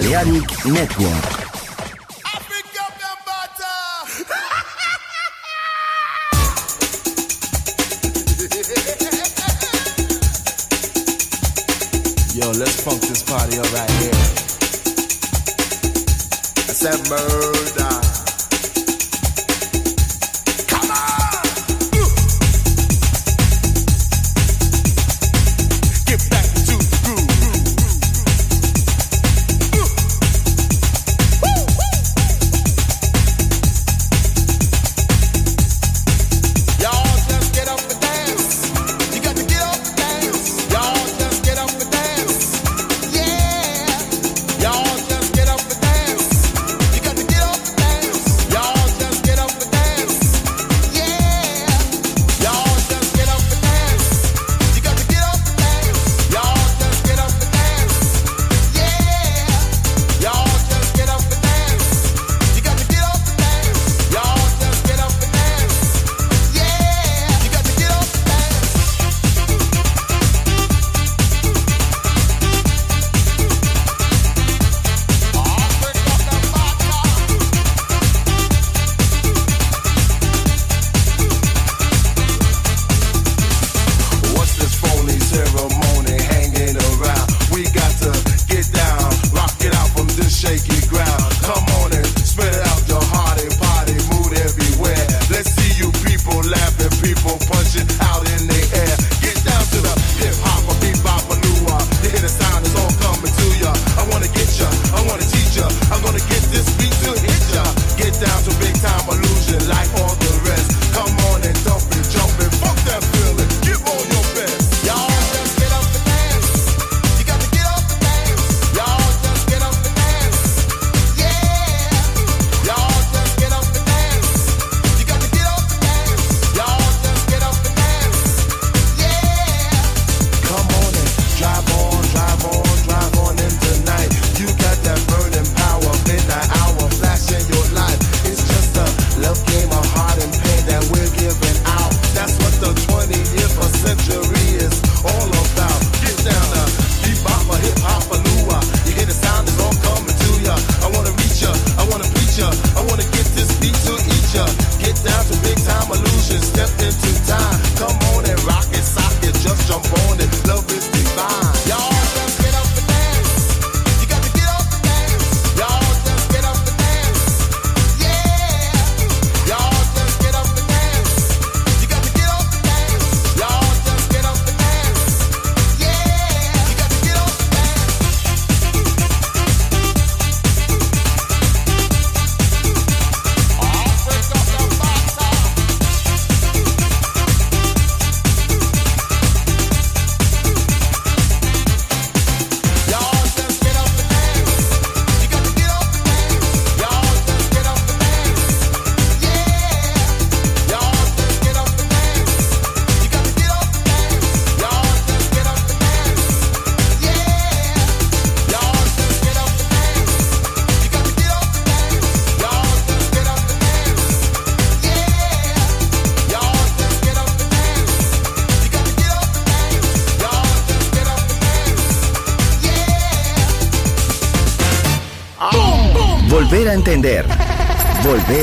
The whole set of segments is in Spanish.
Balearic Network. Yo, let's funk this party up right here. I said murder.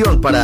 para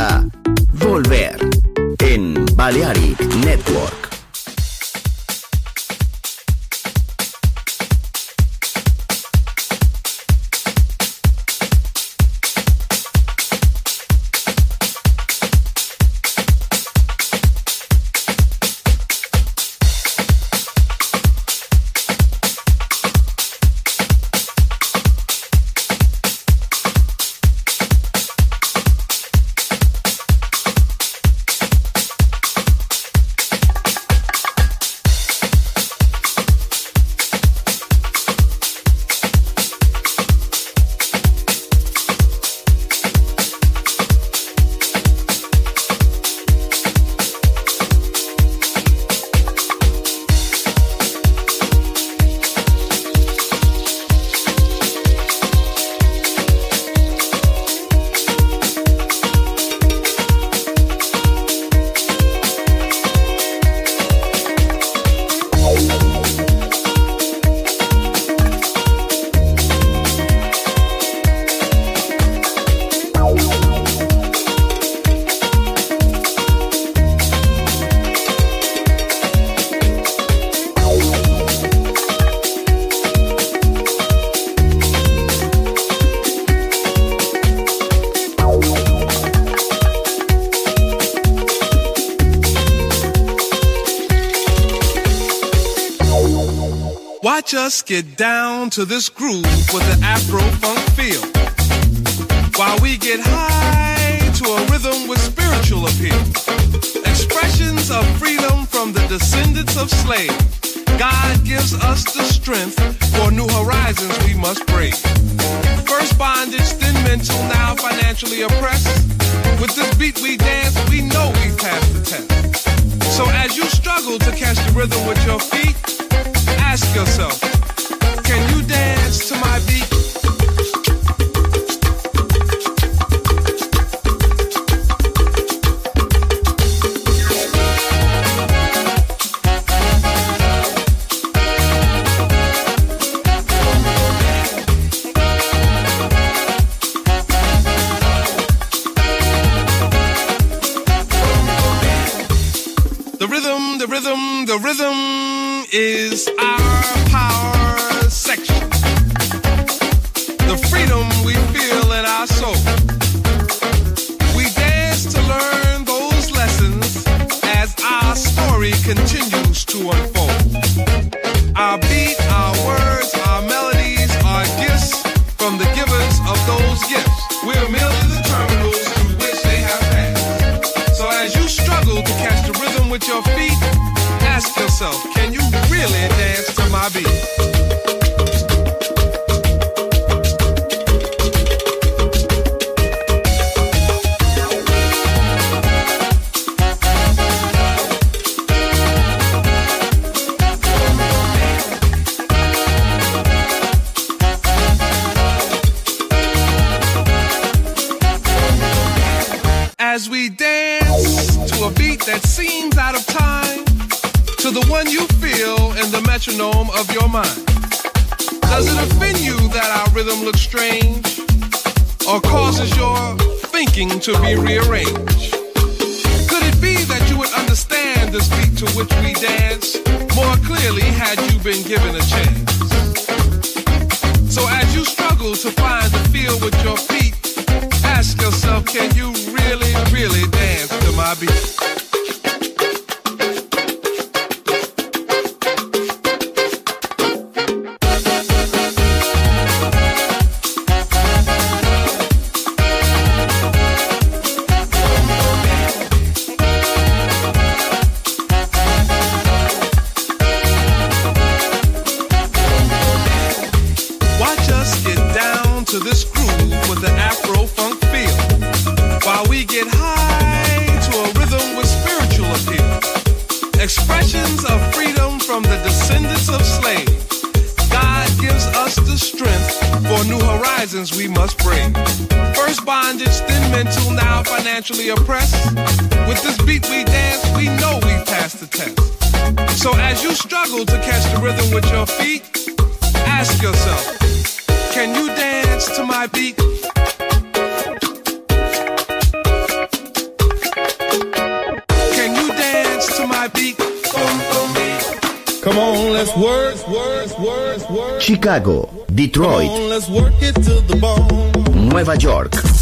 get down to this groove with an Afro funk feel. While we get high to a rhythm with spiritual appeal. Expressions of freedom from the descendants of slaves. God gives us the strength oppressed? With this beat we dance, we know we passed the test. So as you struggle to catch the rhythm with your feet, ask yourself, can you dance to my beat? Can you dance to my beat? Come on, let's work, work, work, work. Chicago, Detroit, on, Nueva York.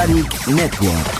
Organic Network.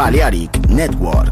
Balearic Network.